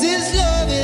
this love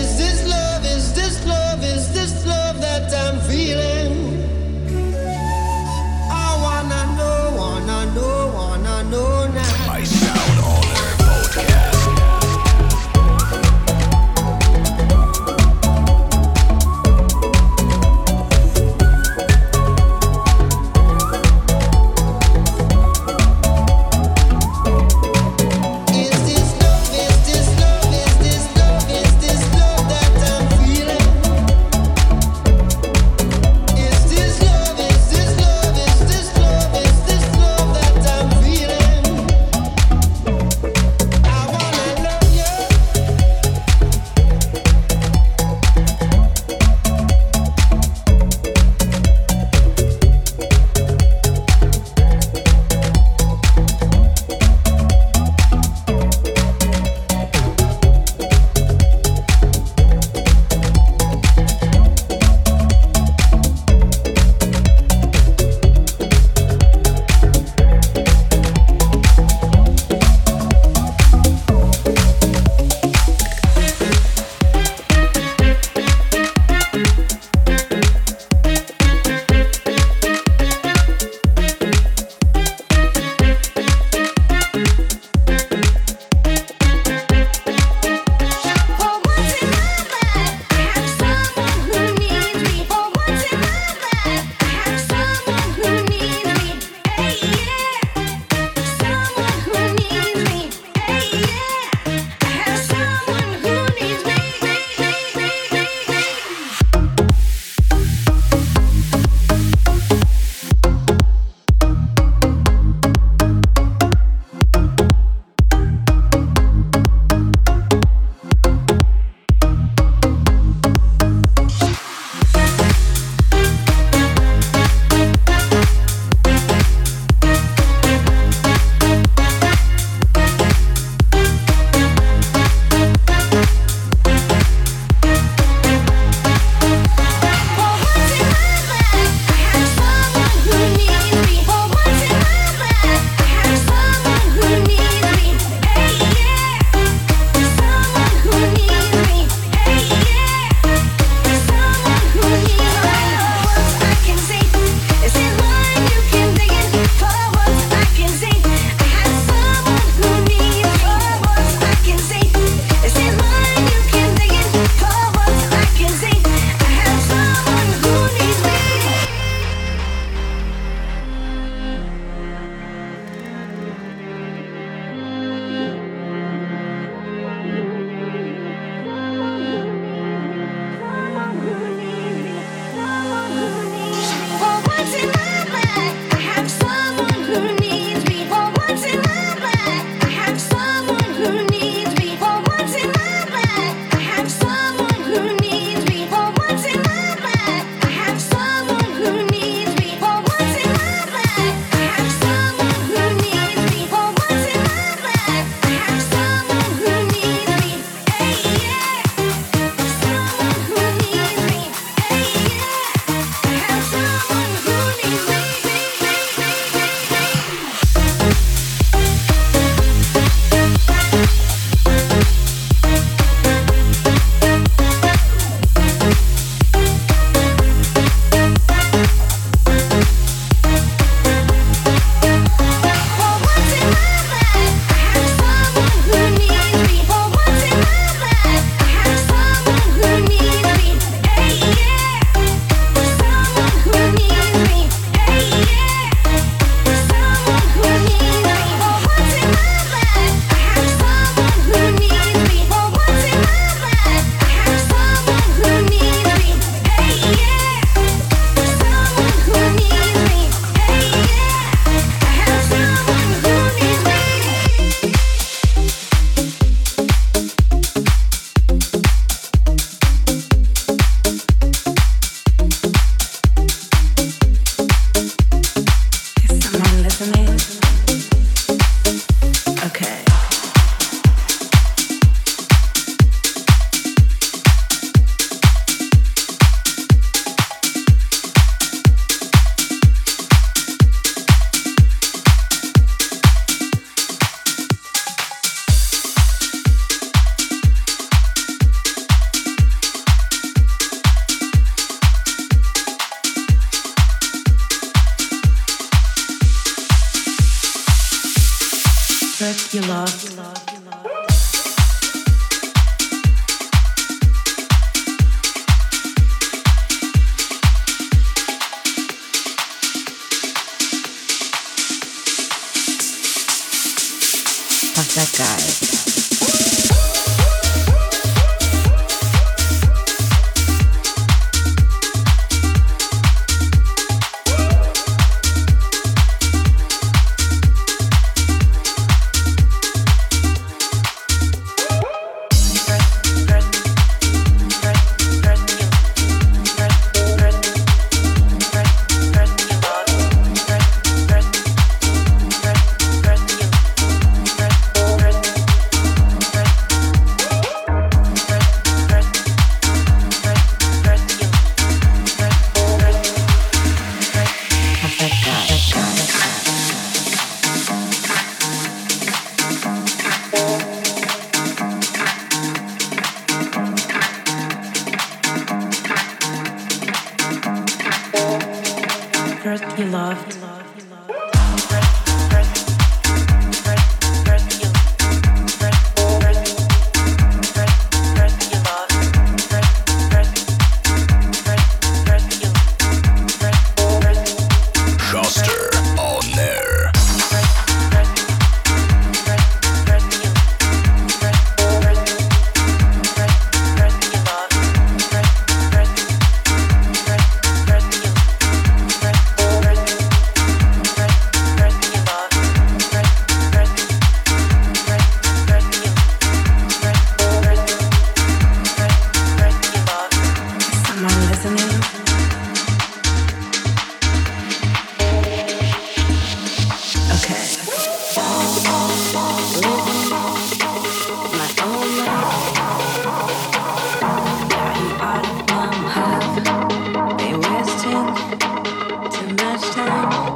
time.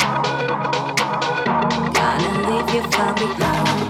Gotta leave you far behind.